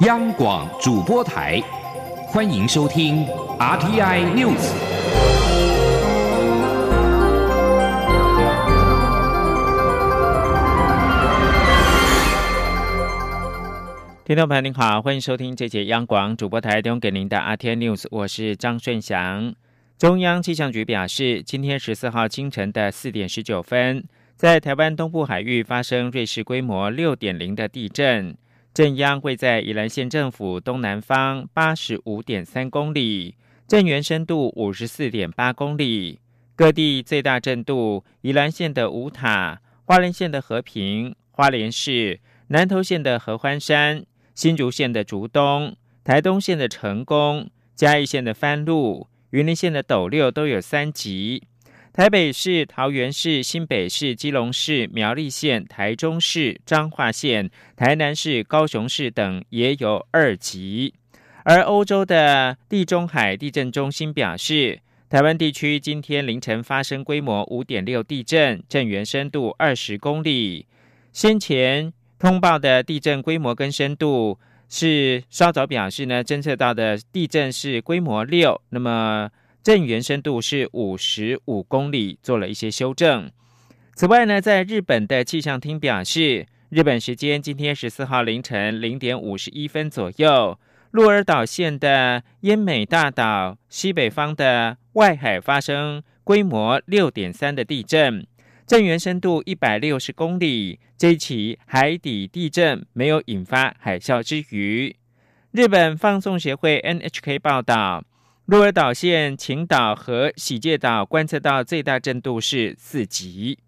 央广主播台，欢迎收听 RTI News。听众朋友您好，欢迎收听这节央广主播台提供给您的 RTI News，我是张顺祥。中央气象局表示，今天十四号清晨的四点十九分，在台湾东部海域发生瑞士规模六点零的地震。震央会在宜兰县政府东南方八十五点三公里，震源深度五十四点八公里。各地最大震度：宜兰县的五塔、花莲县的和平、花莲市、南投县的合欢山、新竹县的竹东、台东县的成功、嘉义县的番路、云林县的斗六都有三级。台北市、桃园市、新北市、基隆市、苗栗县、台中市、彰化县、台南市、高雄市等也有二级。而欧洲的地中海地震中心表示，台湾地区今天凌晨发生规模五点六地震，震源深度二十公里。先前通报的地震规模跟深度是稍早表示呢，侦测到的地震是规模六，那么。震源深度是五十五公里，做了一些修正。此外呢，在日本的气象厅表示，日本时间今天十四号凌晨零点五十一分左右，鹿儿岛县的奄美大岛西北方的外海发生规模六点三的地震，震源深度一百六十公里。这一起海底地震没有引发海啸之余，日本放送协会 NHK 报道。鹿儿岛县晴岛和喜界岛观测到最大震度是四级。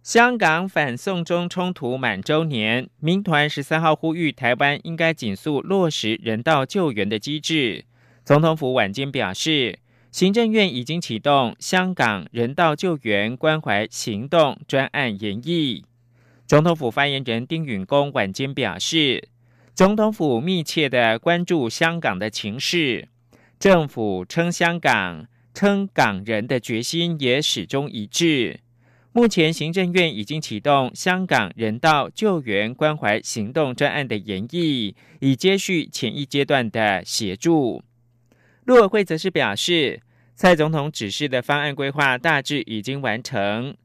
香港反送中冲突满周年，民团十三号呼吁台湾应该紧速落实人道救援的机制。总统府晚间表示，行政院已经启动香港人道救援关怀行动专案研议。总统府发言人丁允恭晚间表示。总统府密切的关注香港的情势，政府称香港、称港人的决心也始终一致。目前行政院已经启动香港人道救援关怀行动专案的研议，以接续前一阶段的协助。陆委会则是表示，蔡总统指示的方案规划大致已经完成，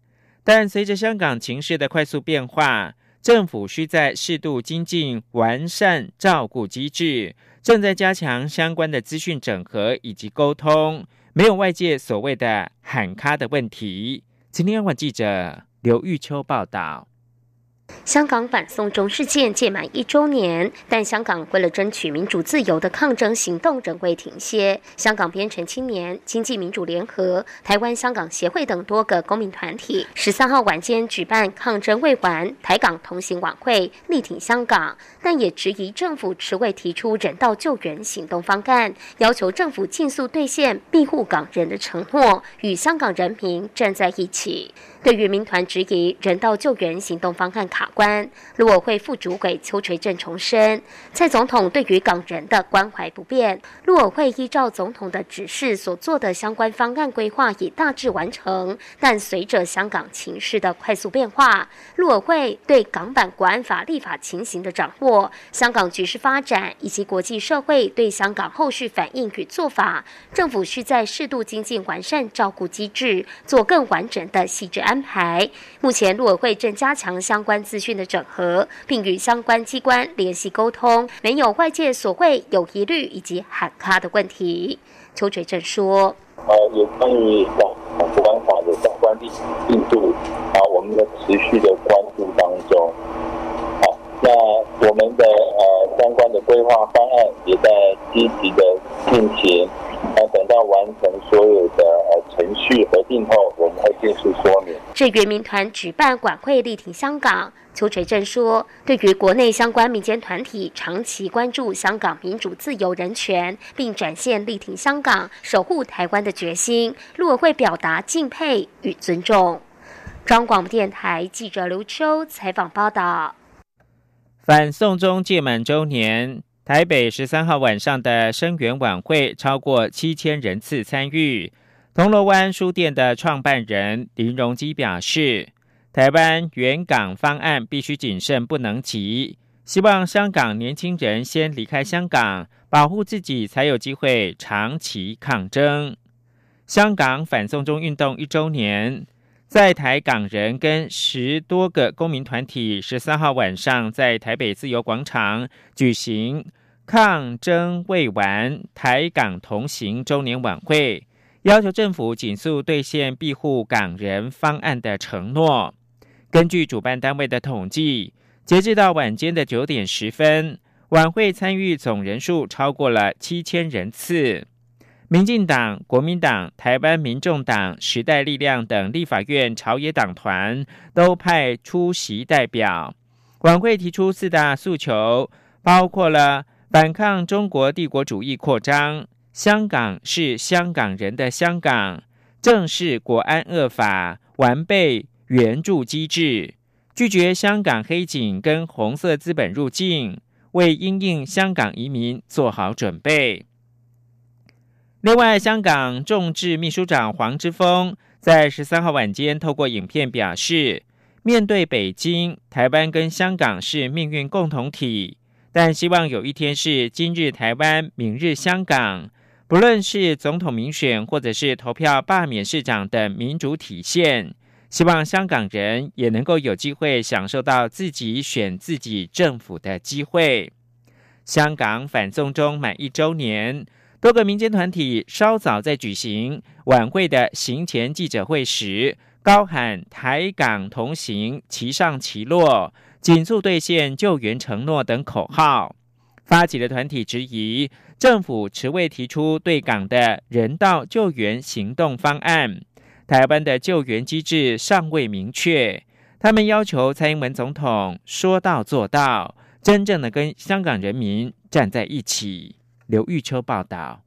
但随着香港情势的快速变化。政府需在适度精进、完善照顾机制，正在加强相关的资讯整合以及沟通，没有外界所谓的喊卡的问题。今天，晚记者刘玉秋报道。香港反送中事件届满一周年，但香港为了争取民主自由的抗争行动仍未停歇。香港编程青年、经济民主联合、台湾香港协会等多个公民团体，十三号晚间举办抗争未完台港同行晚会，力挺香港，但也质疑政府迟未提出人道救援行动方案，要求政府尽速兑现庇护港人的承诺，与香港人民站在一起。对于民团质疑人道救援行动方案卡关，陆委会副主委邱垂正重申，蔡总统对于港人的关怀不变。陆委会依照总统的指示所做的相关方案规划已大致完成，但随着香港情势的快速变化，陆委会对港版国安法立法情形的掌握、香港局势发展以及国际社会对香港后续反应与做法，政府需在适度精进完善照顾机制，做更完整的细致。安排目前，陆委会正加强相关资讯的整合，并与相关机关联系沟通，没有外界所谓有疑虑以及喊卡的问题。邱垂正说：“呃，有关于港港国安法的相关进进度，啊，我们的持续的关注当中。好，那我们的呃相关的规划方案也在积极的进行。”那等到完成所有的呃程序核定后，我们会尽速说明。至原民团举办晚会力挺香港，邱垂正说，对于国内相关民间团体长期关注香港民主自由人权，并展现力挺香港、守护台湾的决心，陆委会表达敬佩与尊重。中广播电台记者刘秋采访报道。反送中届满周年。台北十三号晚上的声援晚会，超过七千人次参与。铜锣湾书店的创办人林荣基表示，台湾援港方案必须谨慎，不能急。希望香港年轻人先离开香港，保护自己，才有机会长期抗争。香港反送中运动一周年，在台港人跟十多个公民团体，十三号晚上在台北自由广场举行抗争未完，台港同行周年晚会，要求政府紧速兑现庇护港人方案的承诺。根据主办单位的统计。截至到晚间的九点十分，晚会参与总人数超过了七千人次。民进党、国民党、台湾民众党、时代力量等立法院朝野党团都派出席代表。晚会提出四大诉求，包括了反抗中国帝国主义扩张、香港是香港人的香港、正视国安恶法、完备援助机制。拒绝香港黑警跟红色资本入境，为因应香港移民做好准备。另外，香港众志秘书长黄之锋在十三号晚间透过影片表示，面对北京，台湾跟香港是命运共同体，但希望有一天是今日台湾，明日香港。不论是总统民选，或者是投票罢免市长等民主体现。希望香港人也能够有机会享受到自己选自己政府的机会。香港反送中满一周年，多个民间团体稍早在举行晚会的行前记者会时，高喊“台港同行，齐上齐落，紧速兑现救援承诺”等口号。发起的团体质疑政府迟未提出对港的人道救援行动方案。台湾的救援机制尚未明确，他们要求蔡英文总统说到做到，真正的跟香港人民站在一起。刘玉秋报道。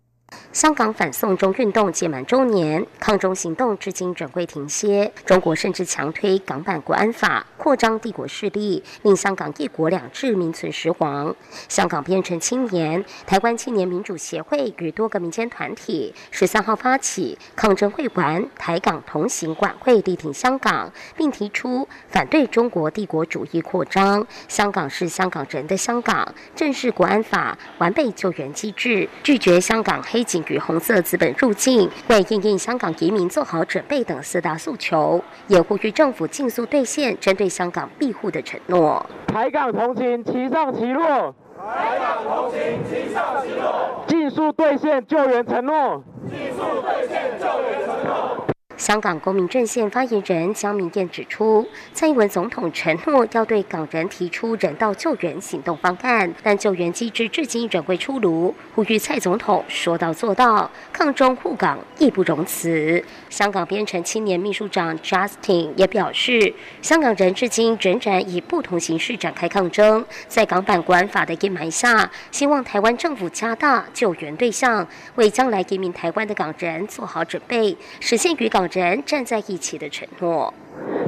香港反送中运动届满周年，抗中行动至今仍未停歇。中国甚至强推港版国安法，扩张帝国势力，令香港一国两制名存实亡。香港编程青年、台湾青年民主协会与多个民间团体十三号发起抗争会馆台港同行晚会，力挺香港，并提出反对中国帝国主义扩张。香港是香港人的香港，正视国安法，完备救援机制，拒绝香港黑。警与红色资本入境，为应应香港移民做好准备等四大诉求，也呼吁政府尽速兑现针对香港庇护的承诺。台港同行，齐上齐落；台港同行，齐上齐落；尽速兑现救援承诺；尽速兑现救援承诺。香港公民阵线发言人江明燕指出，蔡英文总统承诺要对港人提出人道救援行动方案，但救援机制至今仍未出炉，呼吁蔡总统说到做到，抗中护港义不容辞。香港编程青年秘书长 Justin 也表示，香港人至今仍然以不同形式展开抗争，在港版国安法的阴霾下，希望台湾政府加大救援对象，为将来移民台湾的港人做好准备，实现与港。人站在一起的承诺，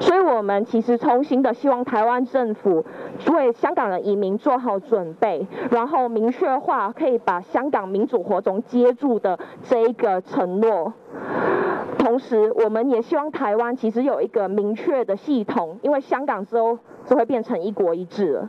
所以我们其实衷心的希望台湾政府为香港的移民做好准备，然后明确化可以把香港民主活动接住的这一个承诺。同时，我们也希望台湾其实有一个明确的系统，因为香港之后就会变成一国一制了，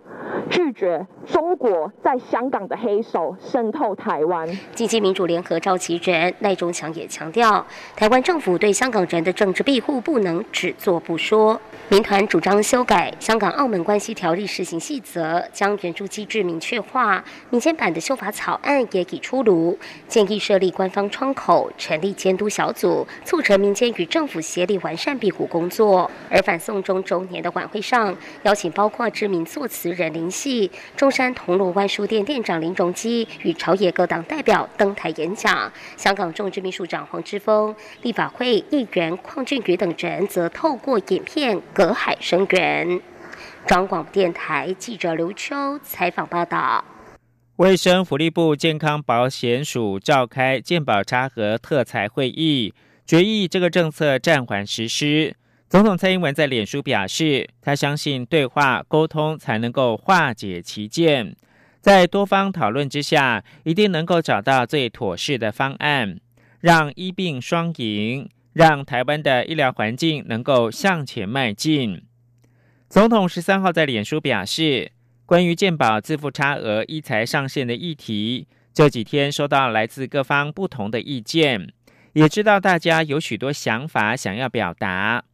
拒绝中国在香港的黑手渗透台湾。经济民主联合召集人赖中强也强调，台湾政府对香港人的政治庇护不能只做不说。民团主张修改《香港澳门关系条例施行细则》，将援助机制明确化。民间版的修法草案也已出炉，建议设立官方窗口，成立监督小组，促成民间与政府协力完善庇护工作。而反送中周年的晚会上，邀请包括知名作词人林夕、中山铜锣湾书店店长林荣基与朝野各党代表登台演讲。香港众志秘书长黄之锋、立法会议员邝俊宇等人则透过影片。隔海声援。中广电台记者刘秋采访报道。卫生福利部健康保险署召开健保查核特裁会议，决议这个政策暂缓实施。总统蔡英文在脸书表示，他相信对话沟通才能够化解歧见，在多方讨论之下，一定能够找到最妥适的方案，让医病双赢。让台湾的医疗环境能够向前迈进。总统十三号在脸书表示，关于健保自付差额一财上限的议题，这几天收到来自各方不同的意见，也知道大家有许多想法想要表达。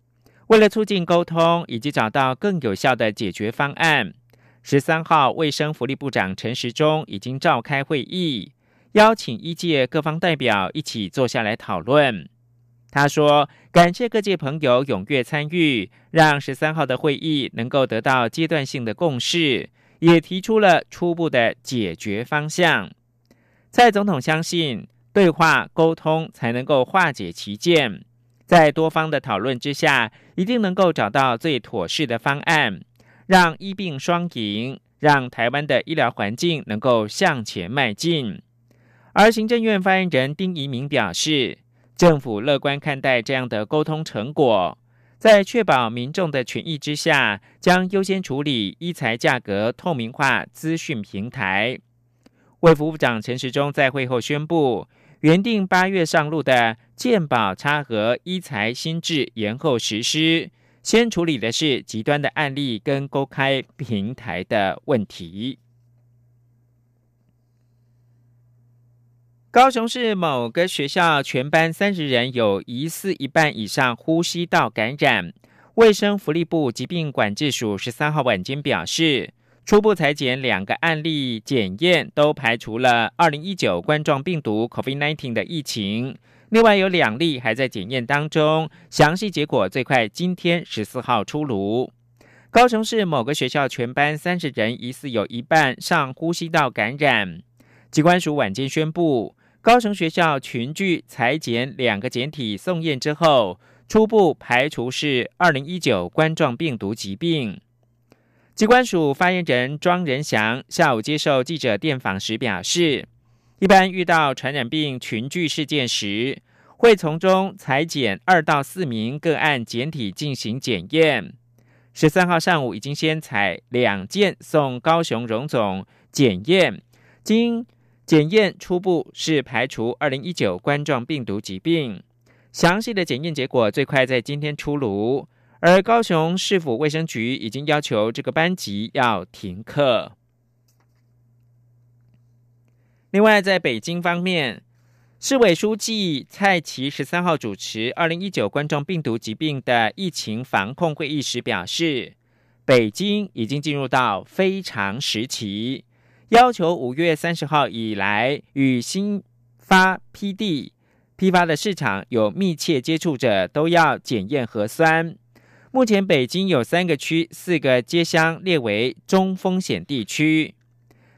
为了促进沟通以及找到更有效的解决方案，十三号卫生福利部长陈时中已经召开会议，邀请一届各方代表一起坐下来讨论。他说：“感谢各界朋友踊跃参与，让十三号的会议能够得到阶段性的共识，也提出了初步的解决方向。”蔡总统相信，对话沟通才能够化解歧见。在多方的讨论之下，一定能够找到最妥适的方案，让医病双赢，让台湾的医疗环境能够向前迈进。而行政院发言人丁仪明表示，政府乐观看待这样的沟通成果，在确保民众的权益之下，将优先处理医材价格透明化资讯平台。卫福部长陈时中在会后宣布。原定八月上路的健保差额医财新制延后实施，先处理的是极端的案例跟公开平台的问题。高雄市某个学校全班三十人有疑似一半以上呼吸道感染，卫生福利部疾病管制署十三号晚间表示。初步裁剪两个案例检验都排除了二零一九冠状病毒 （COVID-19） 的疫情，另外有两例还在检验当中，详细结果最快今天十四号出炉。高雄市某个学校全班三十人疑似有一半上呼吸道感染，机关署晚间宣布，高雄学校群聚裁剪两个检体送验之后，初步排除是二零一九冠状病毒疾病。机关署发言人庄仁祥下午接受记者电访时表示，一般遇到传染病群聚事件时，会从中裁减二到四名个案检体进行检验。十三号上午已经先采两件送高雄荣总检验，经检验初步是排除二零一九冠状病毒疾病，详细的检验结果最快在今天出炉。而高雄市府卫生局已经要求这个班级要停课。另外，在北京方面，市委书记蔡奇十三号主持二零一九冠状病毒疾病的疫情防控会议时表示，北京已经进入到非常时期，要求五月三十号以来与新发批地批发的市场有密切接触者都要检验核酸。目前北京有三个区、四个街乡列为中风险地区。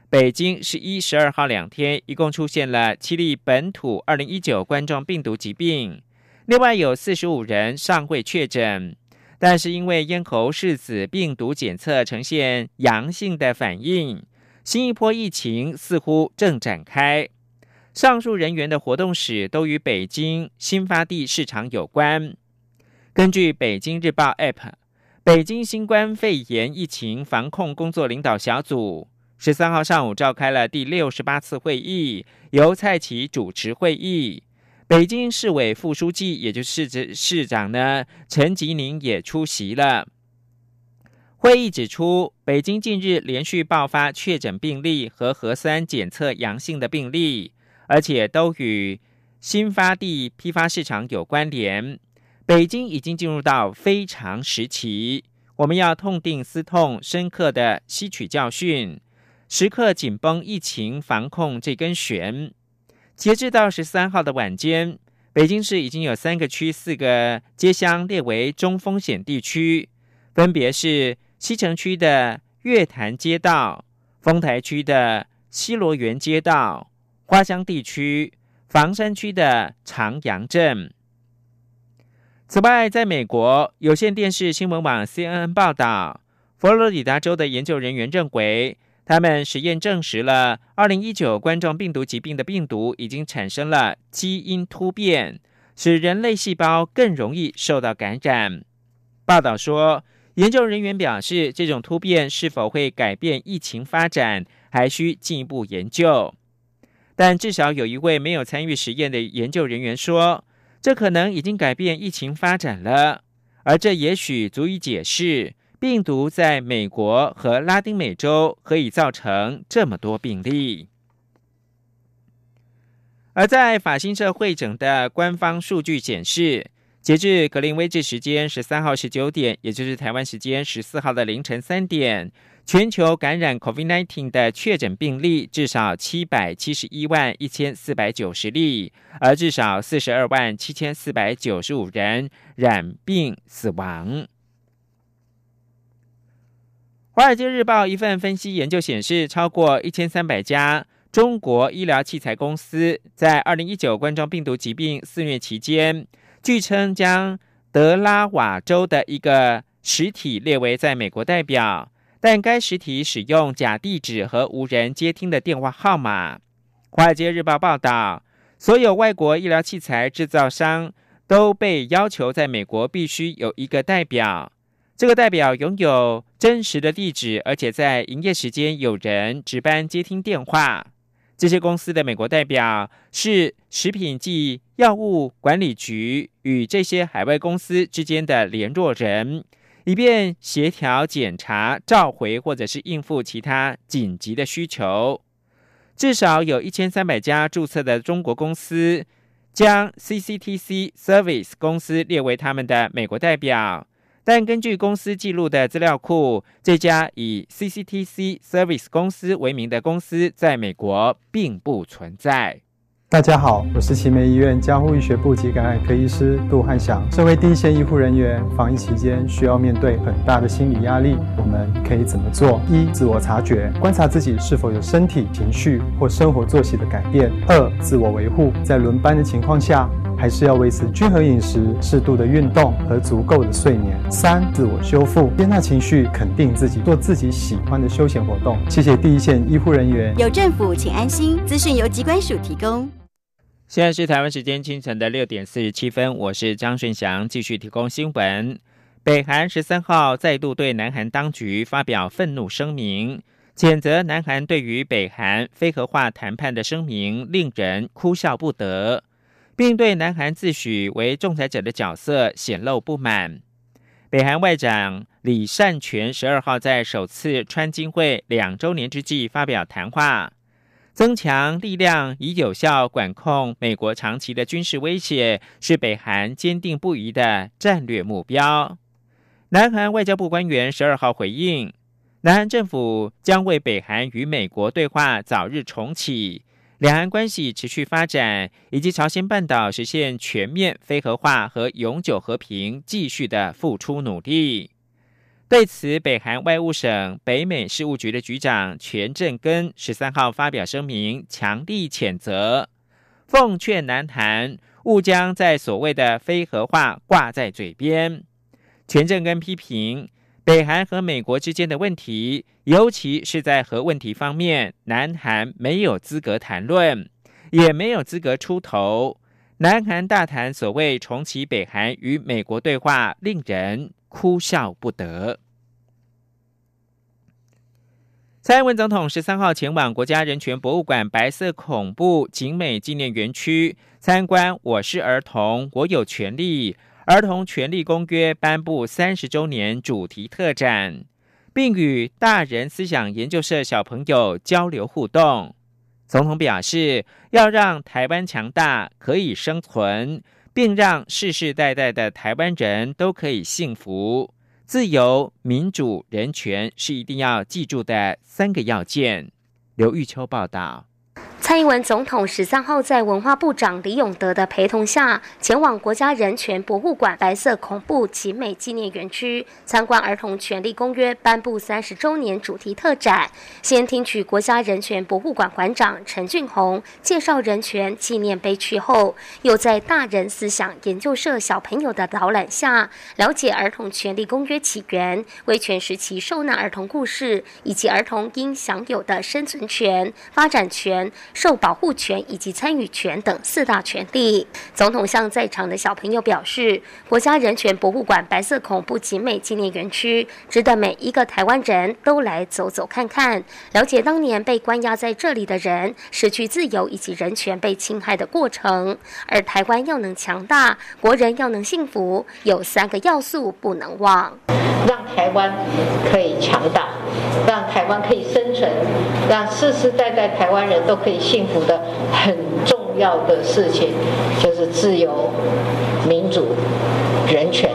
北京十一、十二号两天一共出现了七例本土二零一九冠状病毒疾病，另外有四十五人尚未确诊，但是因为咽喉拭子病毒检测呈现阳性的反应，新一波疫情似乎正展开。上述人员的活动史都与北京新发地市场有关。根据北京日报 App，北京新冠肺炎疫情防控工作领导小组十三号上午召开了第六十八次会议，由蔡奇主持会议。北京市委副书记，也就是市市长呢，陈吉宁也出席了。会议指出，北京近日连续爆发确诊病例和核酸检测阳性的病例，而且都与新发地批发市场有关联。北京已经进入到非常时期，我们要痛定思痛，深刻的吸取教训，时刻紧绷疫情防控这根弦。截至到十三号的晚间，北京市已经有三个区、四个街乡列为中风险地区，分别是西城区的月坛街道、丰台区的西罗园街道、花乡地区、房山区的长阳镇。此外，在美国有线电视新闻网 CNN 报道，佛罗里达州的研究人员认为，他们实验证实了2019冠状病毒疾病的病毒已经产生了基因突变，使人类细胞更容易受到感染。报道说，研究人员表示，这种突变是否会改变疫情发展，还需进一步研究。但至少有一位没有参与实验的研究人员说。这可能已经改变疫情发展了，而这也许足以解释病毒在美国和拉丁美洲可以造成这么多病例。而在法新社会诊的官方数据显示，截至格林威治时间十三号十九点，也就是台湾时间十四号的凌晨三点，全球感染 COVID-19 的确诊病例至少七百七十一万一千四百九十例，而至少四十二万七千四百九十五人染病死亡。《华尔街日报》一份分析研究显示，超过一千三百家中国医疗器材公司在二零一九冠状病毒疾病肆虐期间，据称将德拉瓦州的一个实体列为在美国代表，但该实体使用假地址和无人接听的电话号码。《华尔街日报》报道，所有外国医疗器材制造商都被要求在美国必须有一个代表。这个代表拥有真实的地址，而且在营业时间有人值班接听电话。这些公司的美国代表是食品及药物管理局与这些海外公司之间的联络人，以便协调检查、召回或者是应付其他紧急的需求。至少有一千三百家注册的中国公司将 CCTC Service 公司列为他们的美国代表。但根据公司记录的资料库，这家以 CCTC Service 公司为名的公司在美国并不存在。大家好，我是奇美医院加护医学部及感染科医师杜汉祥。身为第一线医护人员，防疫期间需要面对很大的心理压力，我们可以怎么做？一、自我察觉，观察自己是否有身体、情绪或生活作息的改变；二、自我维护，在轮班的情况下。还是要维持均衡饮食、适度的运动和足够的睡眠。三、自我修复，接纳情绪，肯定自己，做自己喜欢的休闲活动。谢谢第一线医护人员。有政府，请安心。资讯由机关署提供。现在是台湾时间清晨的六点四十七分，我是张顺祥，继续提供新闻。北韩十三号再度对南韩当局发表愤怒声明，谴责南韩对于北韩非核化谈判的声明令人哭笑不得。并对南韩自诩为仲裁者的角色显露不满。北韩外长李善权十二号在首次川金会两周年之际发表谈话，增强力量以有效管控美国长期的军事威胁，是北韩坚定不移的战略目标。南韩外交部官员十二号回应，南韩政府将为北韩与美国对话早日重启。两岸关系持续发展，以及朝鲜半岛实现全面非核化和永久和平，继续的付出努力。对此，北韩外务省北美事务局的局长全正根十三号发表声明，强力谴责，奉劝南韩勿将在所谓的非核化挂在嘴边。全正根批评。北韩和美国之间的问题，尤其是在核问题方面，南韩没有资格谈论，也没有资格出头。南韩大谈所谓重启北韩与美国对话，令人哭笑不得。蔡英文总统十三号前往国家人权博物馆白色恐怖景美纪念园区参观《我是儿童，我有权利》。儿童权利公约颁布三十周年主题特展，并与大人思想研究社小朋友交流互动。总统表示，要让台湾强大，可以生存，并让世世代代的台湾人都可以幸福、自由、民主、人权，是一定要记住的三个要件。刘玉秋报道。蔡英文总统十三号在文化部长李永德的陪同下，前往国家人权博物馆白色恐怖集美纪念园区参观《儿童权利公约》颁布三十周年主题特展。先听取国家人权博物馆馆长陈俊宏介绍人权纪念碑区后，又在大人思想研究社小朋友的导览下，了解《儿童权利公约》起源、威权时期受难儿童故事，以及儿童应享有的生存权、发展权。受保护权以及参与权等四大权利。总统向在场的小朋友表示，国家人权博物馆白色恐怖集美纪念园区值得每一个台湾人都来走走看看，了解当年被关押在这里的人失去自由以及人权被侵害的过程。而台湾要能强大，国人要能幸福，有三个要素不能忘：让台湾可以强大，让台湾可以生存，让世世代代台湾人都可以幸福的很重要的事情，就是自由、民主、人权。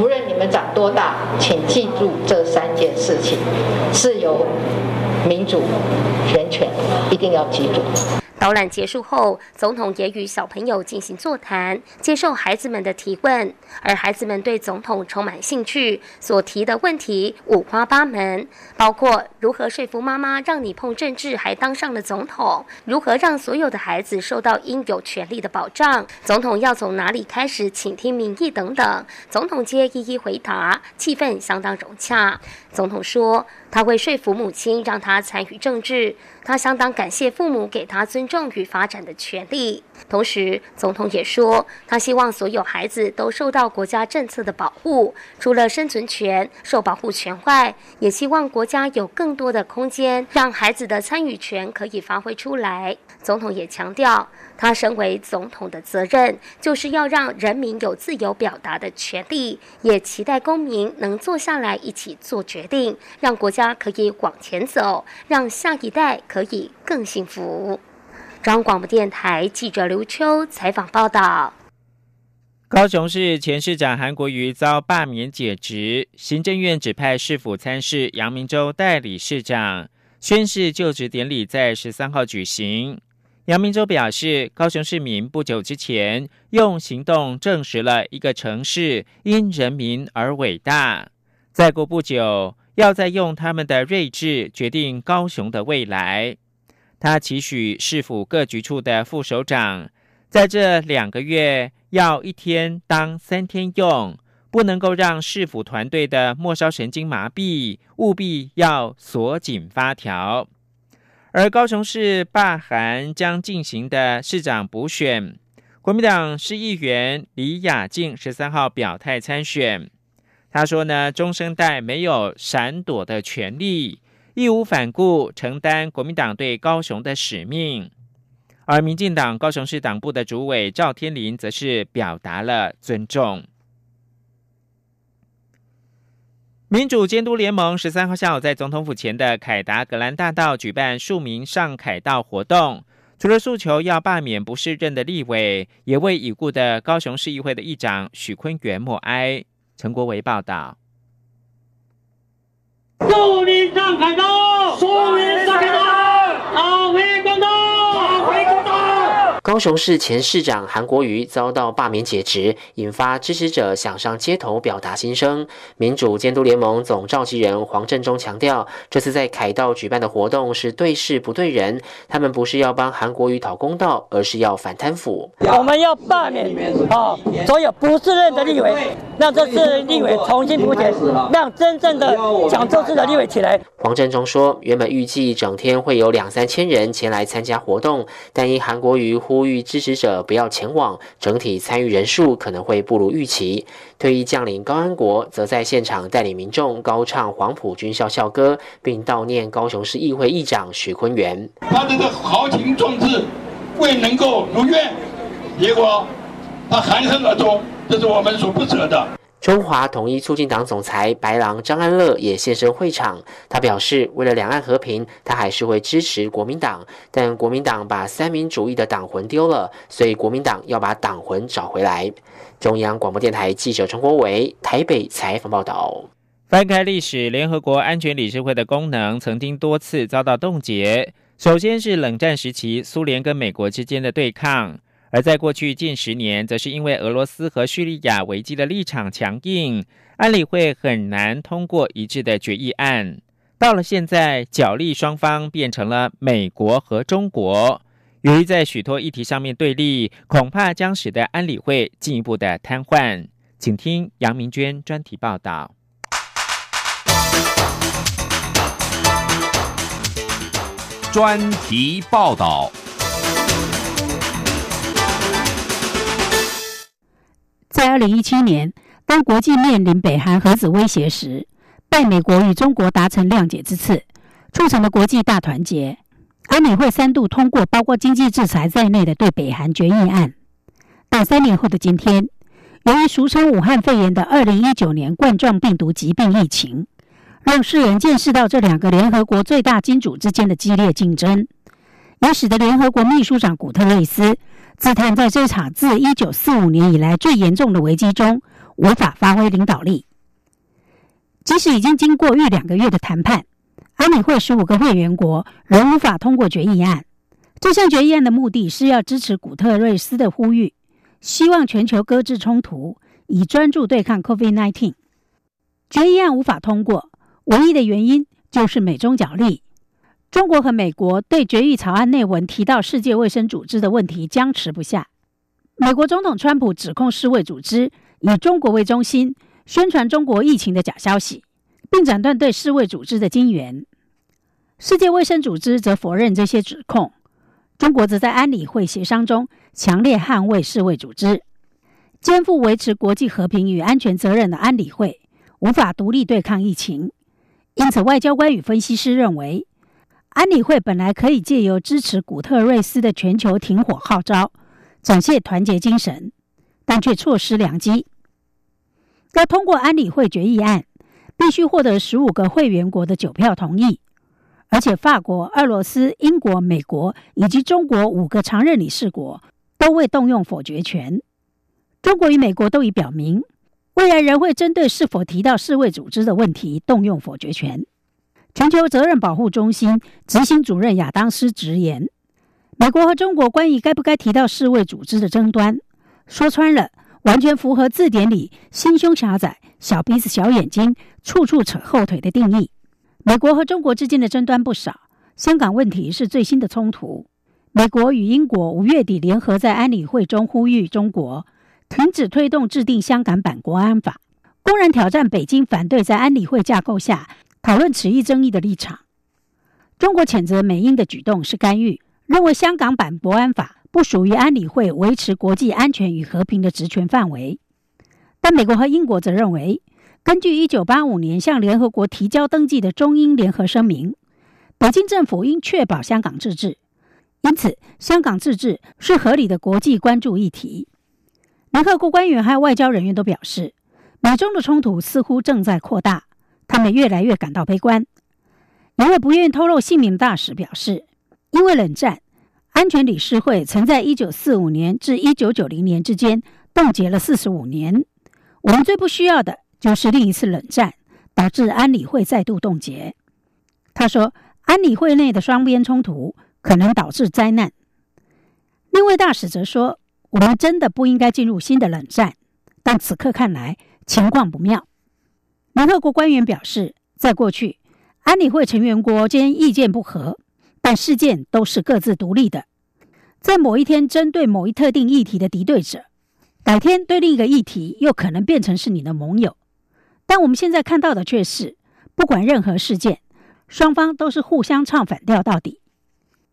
无论你们长多大，请记住这三件事情：自由、民主、人权，一定要记住。导览结束后，总统也与小朋友进行座谈，接受孩子们的提问。而孩子们对总统充满兴趣，所提的问题五花八门，包括如何说服妈妈让你碰政治还当上了总统，如何让所有的孩子受到应有权利的保障，总统要从哪里开始倾听民意等等。总统皆一一回答，气氛相当融洽。总统说。他会说服母亲让他参与政治，他相当感谢父母给他尊重与发展的权利。同时，总统也说，他希望所有孩子都受到国家政策的保护，除了生存权、受保护权外，也希望国家有更多的空间，让孩子的参与权可以发挥出来。总统也强调。他身为总统的责任，就是要让人民有自由表达的权利，也期待公民能坐下来一起做决定，让国家可以往前走，让下一代可以更幸福。中央广播电台记者刘秋采访报道：高雄市前市长韩国瑜遭罢免解职，行政院指派市府参事杨明洲代理市长宣誓就职典礼在十三号举行。杨明洲表示，高雄市民不久之前用行动证实了一个城市因人民而伟大。再过不久，要再用他们的睿智决定高雄的未来。他期许市府各局处的副首长，在这两个月要一天当三天用，不能够让市府团队的末梢神经麻痹，务必要锁紧发条。而高雄市罢韩将进行的市长补选，国民党市议员李雅静十三号表态参选。他说呢，中生代没有闪躲的权利，义无反顾承担国民党对高雄的使命。而民进党高雄市党部的主委赵天麟则是表达了尊重。民主监督联盟十三号下午在总统府前的凯达格兰大道举办庶民上凯道活动，除了诉求要罢免不适任的立委，也为已故的高雄市议会的议长许坤元默哀。陈国维报道。庶民上凯道，庶民上凯道，阿辉公道。高雄市前市长韩国瑜遭到罢免解职，引发支持者想上街头表达心声。民主监督联盟总召集人黄振中强调，这次在凯道举办的活动是对事不对人，他们不是要帮韩国瑜讨公道，而是要反贪腐。我们要罢免啊，所有不是任的立委，让这次立委重新补选，让真正的讲政治的立委起来。黄振中说，原本预计整天会有两三千人前来参加活动，但因韩国瑜呼。呼吁支持者不要前往，整体参与人数可能会不如预期。退役将领高安国则在现场带领民众高唱黄埔军校校歌，并悼念高雄市议会议长许坤元。他这个豪情壮志未能够如愿，结果他含恨而终，这是我们所不舍的。中华统一促进党总裁白狼张安乐也现身会场。他表示，为了两岸和平，他还是会支持国民党。但国民党把三民主义的党魂丢了，所以国民党要把党魂找回来。中央广播电台记者陈国伟台北采访报道。翻开历史，联合国安全理事会的功能曾经多次遭到冻结。首先是冷战时期苏联跟美国之间的对抗。而在过去近十年，则是因为俄罗斯和叙利亚危机的立场强硬，安理会很难通过一致的决议案。到了现在，角力双方变成了美国和中国，由于在许多议题上面对立，恐怕将使得安理会进一步的瘫痪。请听杨明娟专题报道。专题报道。在二零一七年，当国际面临北韩核子威胁时，拜美国与中国达成谅解之次，促成了国际大团结。安理会三度通过包括经济制裁在内的对北韩决议案。但三年后的今天，由于俗称武汉肺炎的二零一九年冠状病毒疾病疫情，让世人见识到这两个联合国最大金主之间的激烈竞争，也使得联合国秘书长古特雷斯自叹，在这场自一九四五年以来最严重的危机中，无法发挥领导力。即使已经经过逾两个月的谈判，安理会十五个会员国仍无法通过决议案。这项决议案的目的是要支持古特瑞斯的呼吁。希望全球搁置冲突，以专注对抗 COVID-19。决议案无法通过，唯一的原因就是美中角力。中国和美国对决议草案内文提到世界卫生组织的问题僵持不下。美国总统川普指控世卫组织以中国为中心，宣传中国疫情的假消息，并斩断对世卫组织的经援。世界卫生组织则否认这些指控。中国则在安理会协商中强烈捍卫世卫组织，肩负维持国际和平与安全责任的安理会无法独立对抗疫情。因此，外交官与分析师认为，安理会本来可以借由支持古特瑞斯的全球停火号召，展现团结精神，但却错失良机。要通过安理会决议案，必须获得十五个会员国的九票同意。而且，法国、俄罗斯、英国、美国以及中国五个常任理事国都未动用否决权。中国与美国都已表明，未来仍会针对是否提到世卫组织的问题动用否决权。全球责任保护中心执行主任亚当斯直言：“美国和中国关于该不该提到世卫组织的争端，说穿了，完全符合字典里‘心胸狭窄、小鼻子小眼睛、处处扯后腿’的定义。”美国和中国之间的争端不少，香港问题是最新的冲突。美国与英国五月底联合在安理会中呼吁中国停止推动制定香港版国安法，公然挑战北京反对在安理会架构下讨论此一争议的立场。中国谴责美英的举动是干预，认为香港版国安法不属于安理会维持国际安全与和平的职权范围。但美国和英国则认为。根据1985年向联合国提交登记的中英联合声明，北京政府应确保香港自治，因此香港自治是合理的国际关注议题。联合国官员还有外交人员都表示，美中的冲突似乎正在扩大，他们越来越感到悲观。一位不愿透露姓名的大使表示，因为冷战，安全理事会曾在1945年至1990年之间冻结了45年。我们最不需要的。就是另一次冷战导致安理会再度冻结。他说，安理会内的双边冲突可能导致灾难。另位大使则说，我们真的不应该进入新的冷战，但此刻看来情况不妙。联合国官员表示，在过去，安理会成员国间意见不合，但事件都是各自独立的。在某一天，针对某一特定议题的敌对者，改天对另一个议题又可能变成是你的盟友。但我们现在看到的却是，不管任何事件，双方都是互相唱反调到底。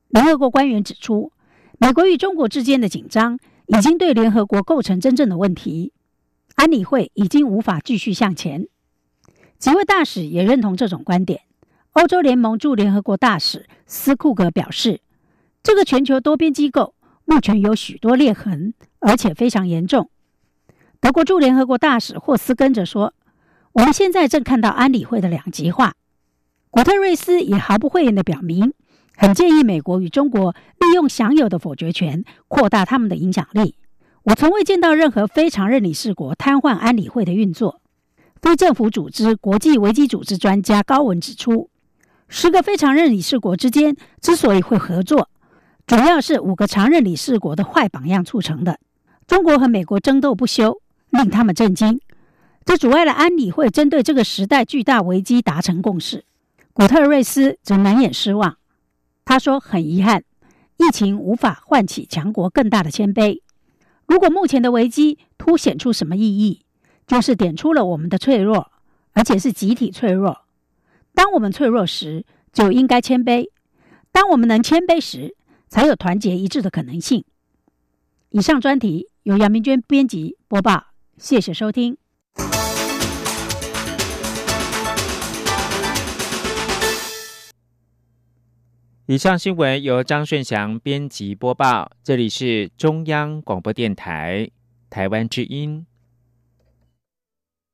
联合国官员指出，美国与中国之间的紧张已经对联合国构成真正的问题，安理会已经无法继续向前。几位大使也认同这种观点。欧洲联盟驻联合国大使斯库格表示，这个全球多边机构目前有许多裂痕，而且非常严重。德国驻联合国大使霍斯跟着说。我们现在正看到安理会的两极化。古特瑞斯也毫不讳言地表明，很建议美国与中国利用享有的否决权扩大他们的影响力。我从未见到任何非常任理事国瘫痪安理会的运作。非政府组织国际危机组织专家高文指出，十个非常任理事国之间之所以会合作，主要是五个常任理事国的坏榜样促成的。中国和美国争斗不休，令他们震惊。这阻碍了安理会针对这个时代巨大危机达成共识。古特瑞斯则难掩失望。他说：“很遗憾，疫情无法唤起强国更大的谦卑。如果目前的危机凸显出什么意义，就是点出了我们的脆弱，而且是集体脆弱。当我们脆弱时，就应该谦卑；当我们能谦卑时，才有团结一致的可能性。以上专题由杨明娟编辑播报，谢谢收听。以上新闻由张顺祥编辑播报，这里是中央广播电台台湾之音。